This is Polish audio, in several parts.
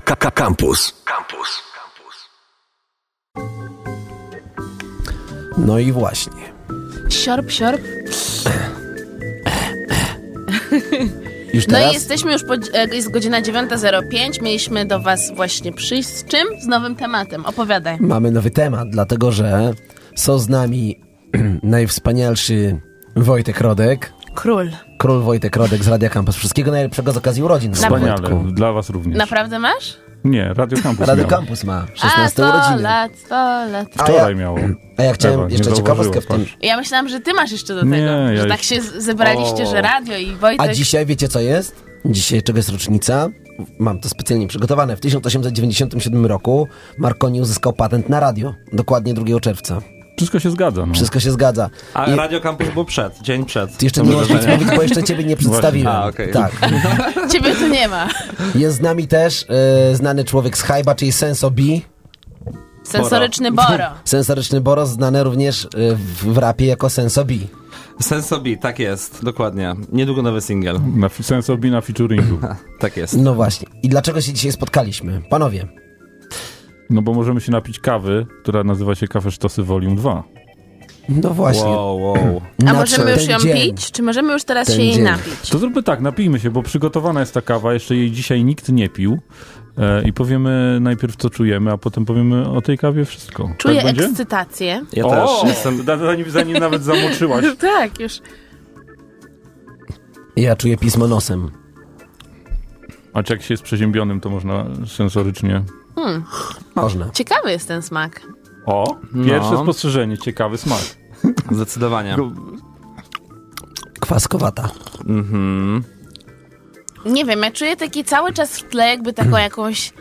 Campus. Campus. No i właśnie. Siorb, siorb. Już No teraz i jesteśmy już, po, e, jest godzina 9.05. Mieliśmy do was właśnie przyjść z czym? Z nowym tematem. Opowiadaj. mamy nowy temat, dlatego że są z nami najwspanialszy Wojtek Rodek, Król. Król Wojtek Rodek z Radia Campus. Wszystkiego najlepszego z okazji urodzin. Wspaniale, Wojtku. dla was również. Naprawdę masz? Nie, Radio Campus Radio miał. Campus ma A, 16 100 urodziny. lat, 100 lat. A Wczoraj ja- miało. A ja chciałem Ewa, jeszcze ciekawostkę w tym. Ja myślałam, że ty masz jeszcze do tego. Nie, ja że już- tak się zebraliście, że radio i Wojtek. A dzisiaj wiecie co jest? Dzisiaj czego jest rocznica? Mam to specjalnie przygotowane. W 1897 roku Marconi uzyskał patent na radio. Dokładnie 2 czerwca. Wszystko się zgadza. No. Wszystko się zgadza. A I Radio Campus był przed, dzień przed. ty jeszcze nie możesz nic mówić, bo jeszcze ciebie nie przedstawiłem. A, okej. Tak. Ciebie tu nie ma. Jest z nami też e, znany człowiek z Hyba, czyli Senso B. Sensoryczny Boro. Sensoryczny Boros, znany również e, w, w rapie jako Senso B. Sensobi, tak jest, dokładnie. Niedługo nowy singiel. Na fi- Sensobi na featuringu. Tak jest. No właśnie. I dlaczego się dzisiaj spotkaliśmy? Panowie, No bo możemy się napić kawy, która nazywa się Kafe Sztosy Volume 2. no właśnie. Wow, wow. A możemy już ją dzień? pić? Czy możemy już teraz Ten się jej dzień. napić? To zróbmy tak, napijmy się, bo przygotowana jest ta kawa, jeszcze jej dzisiaj nikt nie pił. E, I powiemy najpierw co czujemy, a potem powiemy o tej kawie wszystko. Czuję tak ekscytację. Ja o, też jestem... zanim, zanim nawet zamoczyłaś. tak, już. Ja czuję pismo nosem. A czy jak się jest przeziębionym, to można sensorycznie... Można. Ciekawy jest ten smak. O, pierwsze No. spostrzeżenie, ciekawy smak. Zdecydowanie. Kwaskowata. Mhm. Nie wiem, ja czuję taki cały czas w tle jakby taką jakąś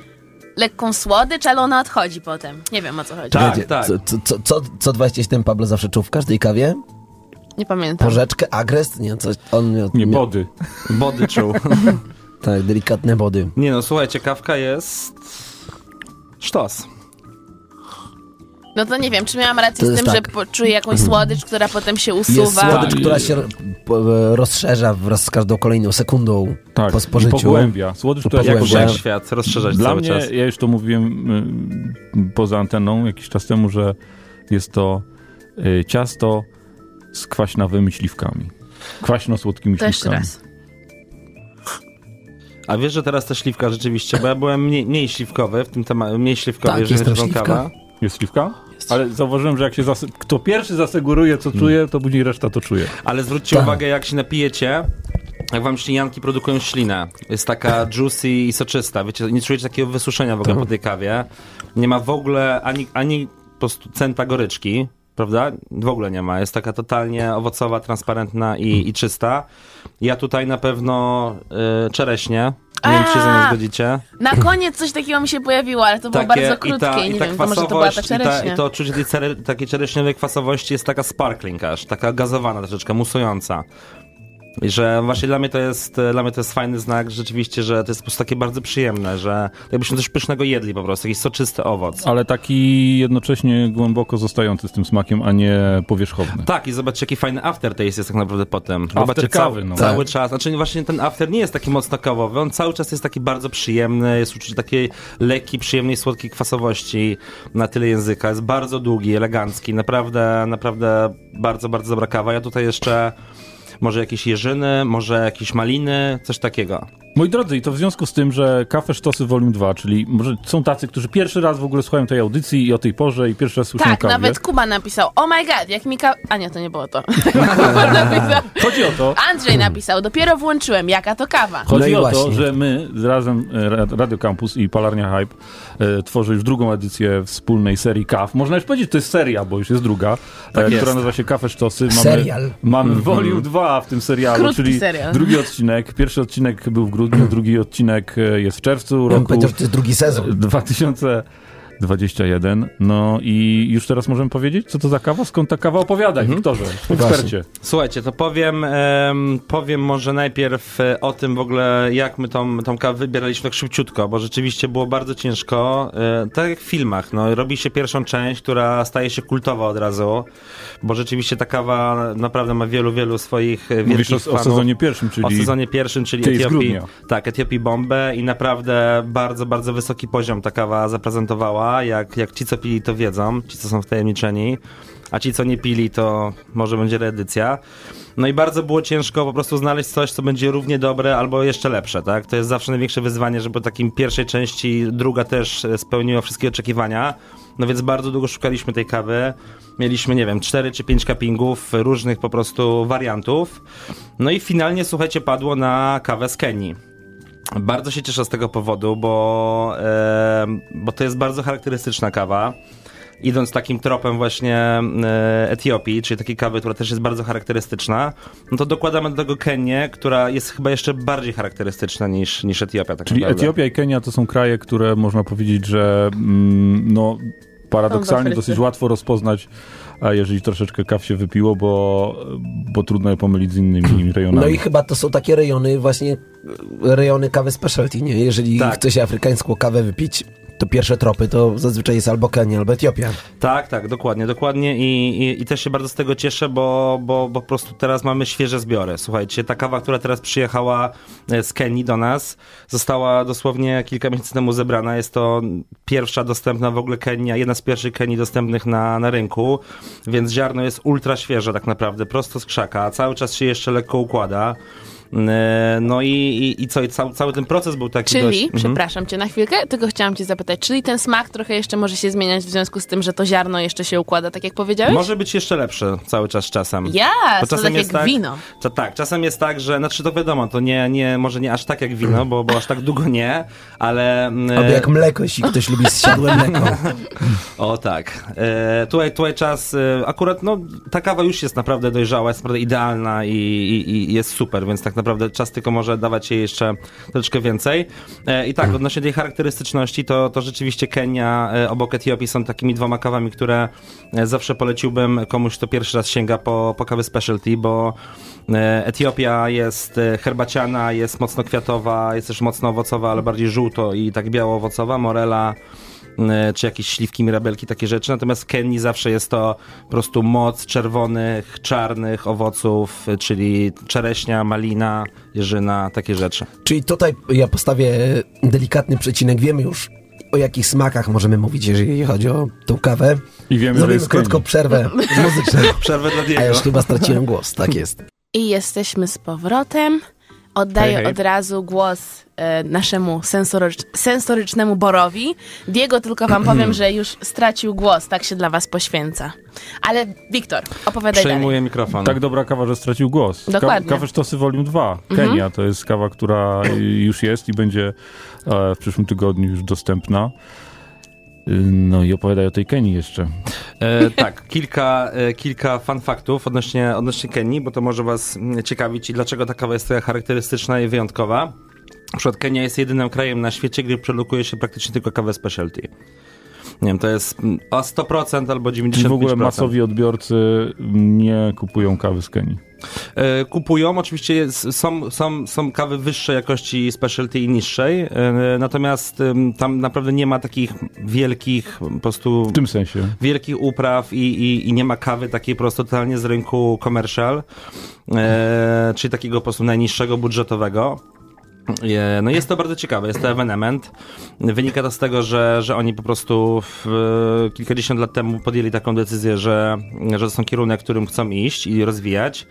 lekką słodycz, ale ona odchodzi potem. Nie wiem o co chodzi. Tak, Wiecie, tak. Co, co, co, co, co 27 Pablo zawsze czuł w każdej kawie? Nie pamiętam. Porzeczkę, agrest? Nie, coś, on miał, Nie, miał, body. Body czuł. Tak, delikatne body. Nie no, słuchajcie, kawka jest... Sztos. No to nie wiem, czy miałam rację To z jest tym, tak. że po- czuję jakąś słodycz, która potem się Jest usuwa. słodycz, Tak. która się po- rozszerza wraz z każdą kolejną sekundą Tak, po i spożyciu. pogłębia. Słodycz, która się Jak Pogłębia. pogłębia. wszechświat, rozszerzać Dla cały mnie, czas. ja już to mówiłem y, poza anteną jakiś czas temu, że jest to y, ciasto z kwaśnawymi śliwkami. Kwaśno-słodkimi śliwkami. raz. A wiesz, że teraz ta śliwka rzeczywiście, bo ja byłem mniej, mniej śliwkowy w tym temacie, mniej śliwkowy, Tak, jeżeli chodzi o śliwka. kawę. Jest śliwka? Ale zauważyłem, że jak się kto pierwszy zaseguruje, co czuje, to później reszta to czuje. Ale zwróćcie Tak. uwagę, jak się napijecie, jak wam ślinianki produkują ślinę. Jest taka juicy i soczysta. Wiecie, nie czujecie takiego wysuszenia w ogóle Tak. po tej kawie. Nie ma w ogóle ani, ani po prostu centa goryczki, prawda? W ogóle nie ma. Jest taka totalnie owocowa, transparentna i, i czysta. Ja tutaj na pewno y, czereśnie. Nie wiem, czy się ze mną zgodzicie. Na koniec coś takiego mi się pojawiło, ale to było bardzo krótkie i, nie wiem, to może to była ta i, ta, czereśnia. i to odczucie tej takiej czereśniowej kwasowości jest taka sparkling aż, taka gazowana troszeczkę, musująca. I że właśnie dla mnie to jest, dla mnie to jest fajny znak rzeczywiście, że to jest po prostu takie bardzo przyjemne, że jakbyśmy coś pysznego jedli po prostu, jakiś soczysty owoc. Ale taki jednocześnie głęboko zostający z tym smakiem, a nie powierzchowny. Tak, i zobaczcie, jaki fajny aftertaste jest tak naprawdę potem. Zobaczcie, kawy, cały, no. cały Tak. czas. Znaczy właśnie ten after nie jest taki mocno kawowy, on cały czas jest taki bardzo przyjemny, jest uczucie takiej lekkiej, przyjemnej, słodkiej kwasowości na tyle języka. Jest bardzo długi, elegancki, naprawdę, naprawdę bardzo, bardzo dobra kawa. Ja tutaj jeszcze może jakieś jeżyny, może jakieś maliny, coś takiego. Moi drodzy, i to w związku z tym, że Kafe Sztosy Volume 2, czyli może są tacy, którzy pierwszy raz w ogóle słuchają tej audycji i o tej porze i pierwszy raz słyszą Tak, kawie. nawet Kuba napisał, oh my god, jak mi ka... A nie, to nie było to. Kuba napisał. Chodzi o to, Andrzej napisał, dopiero włączyłem, jaka to kawa. Chodzi No o to, że my z razem e, Ra- Radio Campus i Palarnia Hype e, tworzy już drugą edycję wspólnej serii KAF. Można już powiedzieć, że to jest seria, bo już jest druga, e, Tak jest. która nazywa się Kafe Sztosy. Mamy, Serial. Mamy volume 2 w tym serialu, Krótki czyli serial. drugi odcinek. Pierwszy odcinek był w grudniu, drugi odcinek e, jest w czerwcu Ja bym roku powiedział, że to jest drugi sezon. 2000 21. No i już teraz możemy powiedzieć, co to za kawa? Skąd ta kawa? Opowiadaj, Mhm. Wiktorze, ekspercie. Słuchajcie, to powiem, em, powiem może najpierw e, o tym w ogóle, jak my tą, tą kawę wybieraliśmy tak szybciutko, bo rzeczywiście było bardzo ciężko. E, tak jak w filmach, no, robi się pierwszą część, która staje się kultowa od razu, bo rzeczywiście ta kawa naprawdę ma wielu, wielu swoich e, Mówisz wielkich o, o fanów. sezonie pierwszym, czyli O sezonie pierwszym, czyli Etiopii. Tak, Etiopii bombę i naprawdę bardzo, bardzo wysoki poziom ta kawa zaprezentowała. Jak, jak ci, co pili, to wiedzą, ci, co są wtajemniczeni, a ci, co nie pili, to może będzie reedycja. No i bardzo było ciężko po prostu znaleźć coś, co będzie równie dobre albo jeszcze lepsze, tak? To jest zawsze największe wyzwanie, żeby po takim pierwszej części druga też spełniła wszystkie oczekiwania. No więc bardzo długo szukaliśmy tej kawy. Mieliśmy, nie wiem, 4 czy 5 cuppingów, różnych po prostu wariantów. No i finalnie, słuchajcie, padło na kawę z Kenii. Bardzo się cieszę z tego powodu, bo, bo to jest bardzo charakterystyczna kawa. Idąc takim tropem właśnie e, Etiopii, czyli takiej kawy, która też jest bardzo charakterystyczna, no to dokładamy do tego Kenię, która jest chyba jeszcze bardziej charakterystyczna niż, niż Etiopia. Tak Czyli naprawdę. Etiopia i Kenia to są kraje, które można powiedzieć, że mm, no, paradoksalnie dosyć łatwo rozpoznać, a jeżeli troszeczkę kaw się wypiło, bo, bo trudno je pomylić z innymi rejonami. No i chyba to są takie rejony, właśnie rejony kawy specialty, nie? Jeżeli Tak. chce się afrykańską kawę wypić, to pierwsze tropy to zazwyczaj jest albo Kenia, albo Etiopia. Tak, tak, dokładnie, dokładnie i, i, i też się bardzo z tego cieszę, bo, bo, bo po prostu teraz mamy świeże zbiory. Słuchajcie, ta kawa, która teraz przyjechała e, z Kenii do nas, została dosłownie kilka miesięcy temu zebrana. Jest to pierwsza dostępna w ogóle Kenia, jedna z pierwszych Kenii dostępnych na, na rynku, więc ziarno jest ultra świeże tak naprawdę, prosto z krzaka, cały czas się jeszcze lekko układa. E, No i, i, i co, i cały, cały ten proces był taki Czyli, dość... Mhm. przepraszam cię na chwilkę, tylko chciałam cię zapytać, czyli ten smak trochę jeszcze może się zmieniać w związku z tym, że to ziarno jeszcze się układa, tak jak powiedziałeś? Może być jeszcze lepsze cały czas z czasem. Ja, Bo to tak jest jak tak- wino. To tak, czasem jest tak, że, znaczy to wiadomo, to nie, nie, może nie aż tak jak wino, bo, bo aż tak długo nie, ale... mm, Albo jak mleko, jeśli ktoś lubi zsiadłe mleko. O tak. E, tutaj, tutaj czas, e, akurat no, ta kawa już jest naprawdę dojrzała, jest naprawdę idealna i, i, i jest super, więc tak naprawdę czas tylko może dawać jej jeszcze troszeczkę więcej. E, I tak, odnośnie tej charakterystyczności, to, to rzeczywiście Kenia e, obok Etiopii są takimi dwoma kawami, które e, zawsze poleciłbym komuś, kto pierwszy raz sięga po, po kawę specialty, bo Etiopia jest herbaciana, jest mocno kwiatowa, jest też mocno owocowa, ale bardziej żółto i tak biało-owocowa. Morela czy jakieś śliwki, mirabelki, takie rzeczy. Natomiast w Kenii zawsze jest to po prostu moc czerwonych, czarnych owoców, e, czyli czereśnia, malina, jeżyna, takie rzeczy. Czyli tutaj ja postawię delikatny przecinek. Wiemy już, o jakich smakach możemy mówić, jeżeli chodzi o tą kawę. I wiemy, że Zrobimy jest z krótką przerwę muzyczną. Przerwę dla A Diego. już chyba straciłem głos, tak jest. I jesteśmy z powrotem. Oddaję Hej, hej. od razu głos e, naszemu sensorycz, sensorycznemu Borowi. Diego, tylko wam powiem, że już stracił głos, tak się dla was poświęca. Ale Wiktor, opowiadaj Przejmuję dalej. mikrofon. Tak dobra kawa, że stracił głos. Dokładnie. Ka- kawy Sztosy Volume 2. Mhm. Kenia to jest kawa, która już jest i będzie e, w przyszłym tygodniu już dostępna. No i opowiadaj o tej Kenii jeszcze. E, tak, kilka, e, kilka fun faktów odnośnie, odnośnie Kenii, bo to może was ciekawić i dlaczego ta kawa jest taka charakterystyczna i wyjątkowa. Na przykład Kenia jest jedynym krajem na świecie, gdzie produkuje się praktycznie tylko kawę specialty. Nie wiem, to jest mm, o 100% albo 95%. Czyli w ogóle masowi odbiorcy nie kupują kawy z Kenii. E, kupują. Oczywiście są, są, są kawy wyższej jakości specialty i niższej, e, natomiast tam naprawdę nie ma takich wielkich po prostu W tym sensie. wielkich upraw i, i, i nie ma kawy takiej po prostu totalnie z rynku commercial, e, czyli takiego po prostu najniższego budżetowego. No jest to bardzo ciekawe, jest to ewenement. Wynika to z tego, że, że oni po prostu w, kilkadziesiąt lat temu podjęli taką decyzję, że, że to są kierunek, którym chcą iść i rozwijać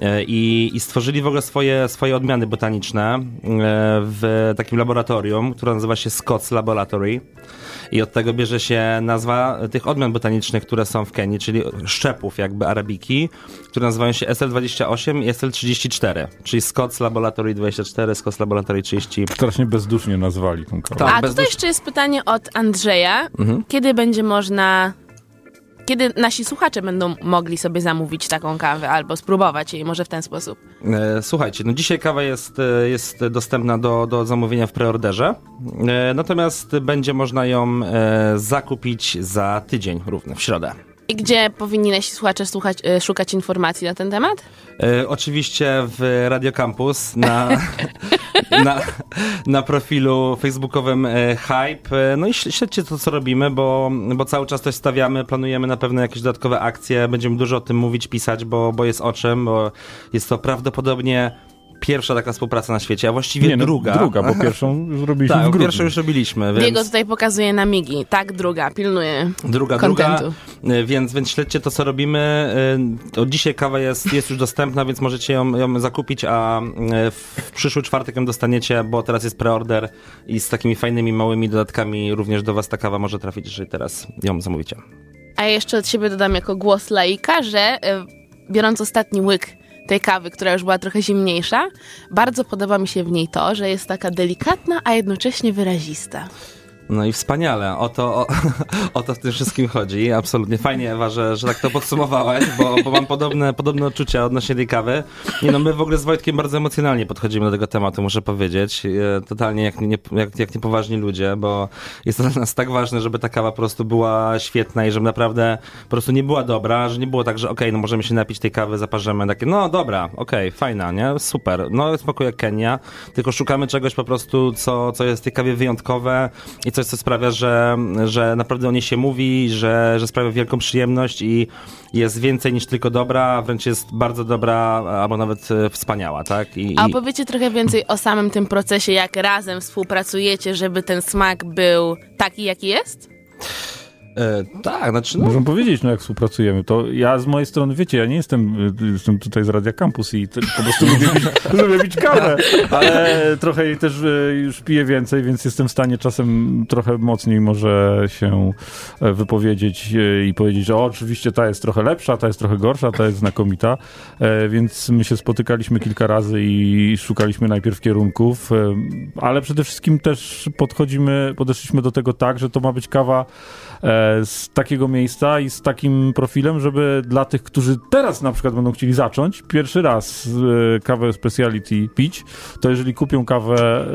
E, i, i stworzyli w ogóle swoje, swoje odmiany botaniczne e, w takim laboratorium, które nazywa się Scott's Laboratory. I od tego bierze się nazwa tych odmian botanicznych, które są w Kenii, czyli szczepów jakby arabiki, które nazywają się SL28 i SL34, czyli Scott's Laboratory 24, Scott's Laboratory 30. Strasznie bezdusznie nazwali tą kawę. Tak, A bez tutaj jeszcze jest pytanie od Andrzeja. Mhm. Kiedy będzie można kiedy nasi słuchacze będą mogli sobie zamówić taką kawę albo spróbować jej może w ten sposób? E, Słuchajcie, no dzisiaj kawa jest, e, jest dostępna do, do zamówienia w preorderze, e, natomiast będzie można ją zakupić za tydzień równy, w środę. I gdzie powinni nasi słuchacze słuchać, e, szukać informacji na ten temat? E, oczywiście w Radio Campus na, na, na profilu facebookowym e, Hype. E, No i śl- śledźcie to, co robimy, bo, bo cały czas coś stawiamy, planujemy na pewno jakieś dodatkowe akcje, będziemy dużo o tym mówić, pisać, bo, bo jest o czym, bo jest to prawdopodobnie pierwsza taka współpraca na świecie, a właściwie Nie, no, druga. Druga, bo pierwszą już robiliśmy Tak, w bo grudniu. pierwszą już robiliśmy, więc... Diego tutaj pokazuje na migi. Tak, druga, pilnuje. Druga, kontentu. druga, y, więc, więc śledźcie to, co robimy. Y, Od dzisiaj kawa jest, jest już dostępna, więc możecie ją, ją zakupić, a y, w przyszły czwartek ją dostaniecie, bo teraz jest preorder i z takimi fajnymi, małymi dodatkami również do was ta kawa może trafić, jeżeli teraz ją zamówicie. A ja jeszcze od siebie dodam jako głos laika, że biorąc ostatni łyk tej kawy, która już była trochę zimniejsza, bardzo podoba mi się w niej to, że jest taka delikatna, a jednocześnie wyrazista. No i wspaniale, o to, o, o to w tym wszystkim chodzi. Absolutnie fajnie, Ewa, że, że tak to podsumowałaś, bo, bo mam podobne, podobne odczucia odnośnie tej kawy. Nie no, my w ogóle z Wojtkiem bardzo emocjonalnie podchodzimy do tego tematu, muszę powiedzieć. E, Totalnie jak, nie, jak, jak niepoważni ludzie, bo jest to dla nas tak ważne, żeby ta kawa po prostu była świetna i żeby naprawdę po prostu nie była dobra, że nie było tak, że okej, no możemy się napić tej kawy, zaparzymy, takie, no dobra, okej, fajna, nie? Super. No smakuje Kenia, tylko szukamy czegoś po prostu, co, co jest w tej kawie wyjątkowe i coś, co sprawia, że, że naprawdę o niej się mówi, że, że sprawia wielką przyjemność i jest więcej niż tylko dobra, wręcz jest bardzo dobra, albo nawet e, wspaniała, tak? I, A opowiecie trochę więcej o samym tym procesie, jak razem współpracujecie, żeby ten smak był taki, jaki jest? E, tak, znaczy no, Możemy powiedzieć, no jak współpracujemy. To ja z mojej strony, wiecie, ja nie jestem, y, jestem tutaj z Radia Campus i te, po prostu lubię pić, lubię pić kawę, ale trochę jej też y, już piję więcej, więc jestem w stanie czasem trochę mocniej może się e, wypowiedzieć i powiedzieć, że o, oczywiście ta jest trochę lepsza, ta jest trochę gorsza, ta jest znakomita, E, więc my się spotykaliśmy kilka razy i szukaliśmy najpierw kierunków, e, ale przede wszystkim też podchodzimy, podeszliśmy do tego tak, że to ma być kawa e, z takiego miejsca i z takim profilem, żeby dla tych, którzy teraz na przykład będą chcieli zacząć pierwszy raz e, kawę speciality pić, to jeżeli kupią kawę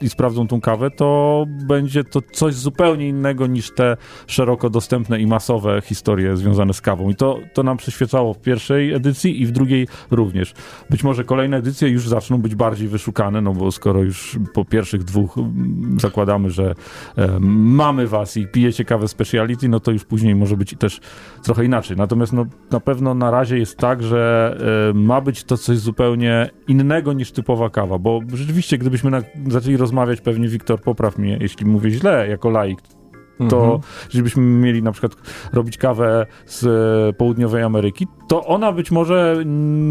e, i sprawdzą tą kawę, to będzie to coś zupełnie innego niż te szeroko dostępne i masowe historie związane z kawą. I to, to nam przyświecało w pierwszej edycji i w drugiej również. Być może kolejne edycje już zaczną być bardziej wyszukane, no bo skoro już po pierwszych dwóch mm, zakładamy, że e, mamy was i pijecie kawę speciality, no to już później może być też trochę inaczej. Natomiast no, na pewno na razie jest tak, że e, ma być to coś zupełnie innego niż typowa kawa, bo rzeczywiście gdybyśmy na, zaczęli rozmawiać, pewnie Wiktor popraw mnie, jeśli mówię źle jako laik, to Mhm. jeżeli byśmy mieli na przykład robić kawę z e, południowej Ameryki, to ona być może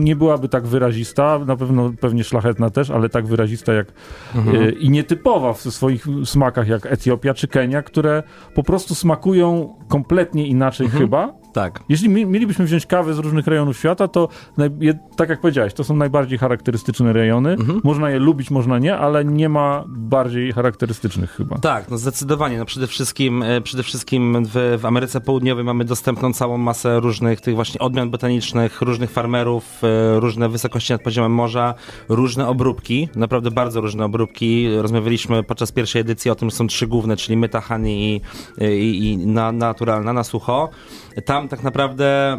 nie byłaby tak wyrazista, na pewno pewnie szlachetna też, ale tak wyrazista jak e, i nietypowa w swoich smakach jak Etiopia czy Kenia, które po prostu smakują kompletnie inaczej chyba. Tak. Jeśli mi, mielibyśmy wziąć kawę z różnych rejonów świata, to naj, je, tak jak powiedziałeś, to są najbardziej charakterystyczne rejony. Można je lubić, można nie, ale nie ma bardziej charakterystycznych chyba. Tak, no zdecydowanie. No przede wszystkim, e, przede wszystkim w, w Ameryce Południowej mamy dostępną całą masę różnych tych właśnie odmian botanicznych, różnych farmerów, e, różne wysokości nad poziomem morza, różne obróbki, naprawdę bardzo różne obróbki. Rozmawialiśmy podczas pierwszej edycji o tym, że są trzy główne, czyli myta, honey i, i, i na, naturalna, na sucho. Tam tak naprawdę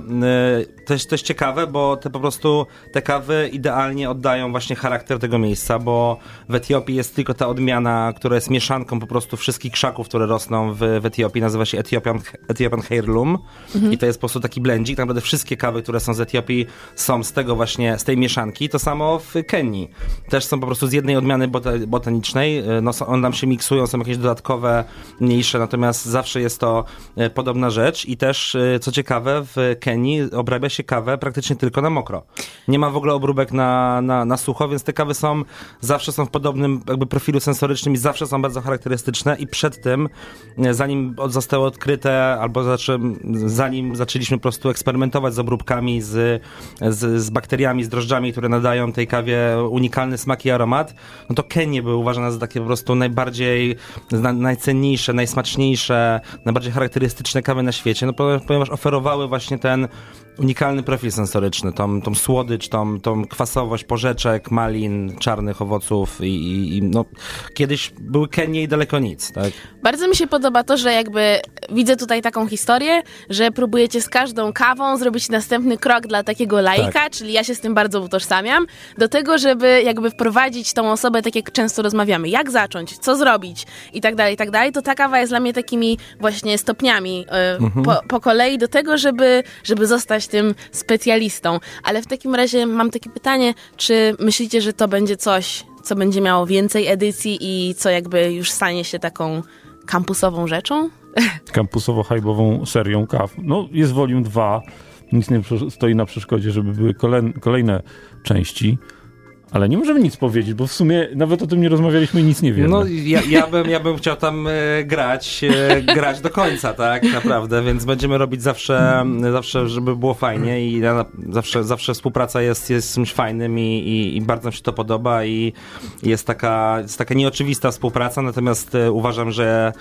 to jest, to jest ciekawe, bo te po prostu te kawy idealnie oddają właśnie charakter tego miejsca, bo w Etiopii jest tylko ta odmiana, która jest mieszanką po prostu wszystkich krzaków, które rosną w, w Etiopii, nazywa się Ethiopian, Ethiopian Heirloom. I to jest po prostu taki blendzik, tak naprawdę wszystkie kawy, które są z Etiopii są z tego właśnie, z tej mieszanki, to samo w Kenii. Też są po prostu z jednej odmiany bota- botanicznej, e, no, są- one nam się miksują, są jakieś dodatkowe, mniejsze, natomiast zawsze jest to e, podobna rzecz. I też, e, co ciekawe, w Kenii obrabia się kawę praktycznie tylko na mokro. Nie ma w ogóle obróbek na, na, na sucho, więc te kawy są, zawsze są w podobnym jakby profilu sensorycznym i zawsze są bardzo charakterystyczne i przed tym, e, zanim zostały odkryte, albo zaczę, zanim zaczęliśmy po prostu eksperymentować z obróbkami, z, z, z bakteriami, z drożdżami, które nadają tej kawie unikalny smak i aromat, no to Kenie były uważane za takie po prostu najbardziej, na, najcenniejsze, najsmaczniejsze, najbardziej charakterystyczne kawy na świecie, no ponieważ oferowały właśnie ten unikalny profil sensoryczny, tą, tą słodycz, tą, tą kwasowość porzeczek, malin, czarnych owoców i, i, i no, kiedyś były Kenie i daleko nic, tak? Bardzo mi się podoba to, że jakby widzę tutaj taką historię, że próbujecie z każdą kawą zrobić następny krok dla takiego laika, Tak. czyli ja się z tym bardzo utożsamiam, do tego, żeby jakby wprowadzić tą osobę, tak jak często rozmawiamy, jak zacząć, co zrobić i tak dalej, i tak dalej, to ta kawa jest dla mnie takimi właśnie stopniami y, po, po kolei do tego, żeby, żeby zostać tym specjalistą. Ale w takim razie mam takie pytanie, czy myślicie, że to będzie coś, co będzie miało więcej edycji i co jakby już stanie się taką kampusową rzeczą? kampusowo-hajbową serią kaw. No, jest volume 2, nic nie stoi na przeszkodzie, żeby były kolej, kolejne części, ale nie możemy nic powiedzieć, bo w sumie nawet o tym nie rozmawialiśmy i nic nie wiemy. No ja, ja, bym, ja bym chciał tam e, grać, e, grać do końca, tak? Naprawdę, więc będziemy robić zawsze, zawsze żeby było fajnie i ja, zawsze, zawsze współpraca jest, jest czymś fajnym i, i, i bardzo mi się to podoba i jest taka, jest taka nieoczywista współpraca, natomiast e, uważam, że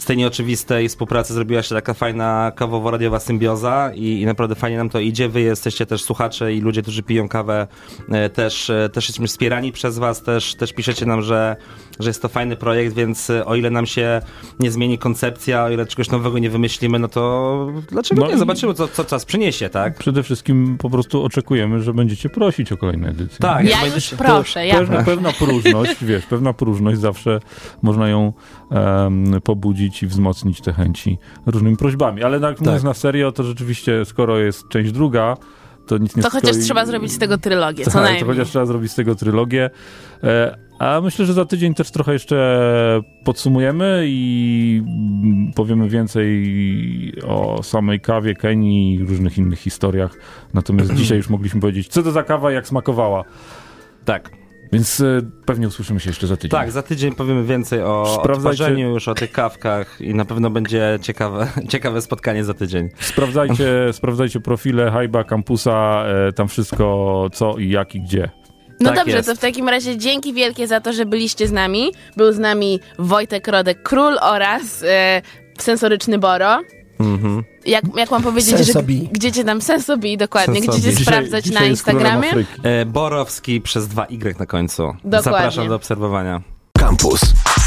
z tej nieoczywistej współpracy zrobiła się taka fajna kawowo-radiowa symbioza i, i naprawdę fajnie nam to idzie. Wy jesteście też słuchacze i ludzie, którzy piją kawę e, też, e, też jesteśmy wspierani przez was, też, też piszecie nam, że, że jest to fajny projekt, więc e, o ile nam się nie zmieni koncepcja, o ile czegoś nowego nie wymyślimy, no to dlaczego No nie? Zobaczymy, co, co czas przyniesie, tak? Przede wszystkim po prostu oczekujemy, że będziecie prosić o kolejne edycje. Tak, Ja już będziecie- proszę, ja Pewna, pewna próżność, wiesz, pewna próżność zawsze można ją em, pobudzić i wzmocnić te chęci różnymi prośbami. Ale tak mówiąc na serio, to rzeczywiście, skoro jest część druga, to nic nie To chociaż stoi- trzeba zrobić z tego trylogię, co tak, najmniej. to chociaż trzeba zrobić z tego trylogię. E, a myślę, że za tydzień też trochę jeszcze podsumujemy i powiemy więcej o samej kawie Kenii i różnych innych historiach. Natomiast dzisiaj już mogliśmy powiedzieć, co to za kawa i jak smakowała. Tak. Więc e, pewnie usłyszymy się jeszcze za tydzień. Tak, za tydzień powiemy więcej o odtwarzaniu, już o tych kawkach i na pewno będzie ciekawe, ciekawe spotkanie za tydzień. Sprawdzajcie, sprawdzajcie profile Hajba, Campusa, e, tam wszystko co i jak i gdzie. No Tak dobrze, jest. to w takim razie dzięki wielkie za to, że byliście z nami. Był z nami Wojtek Rodek Król oraz e, sensoryczny Boro. Mhm. Jak, jak mam powiedzieć, Sensobi. że gdzie cię tam Sensobi, dokładnie, Sensobi. gdzie cię Dzisiaj- sprawdzać dzisiaj na jest królem Instagramie? E, Borowski przez 2Y na końcu. Dokładnie. Zapraszam do obserwowania. Campus.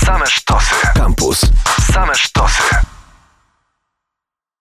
Same sztosy. Campus.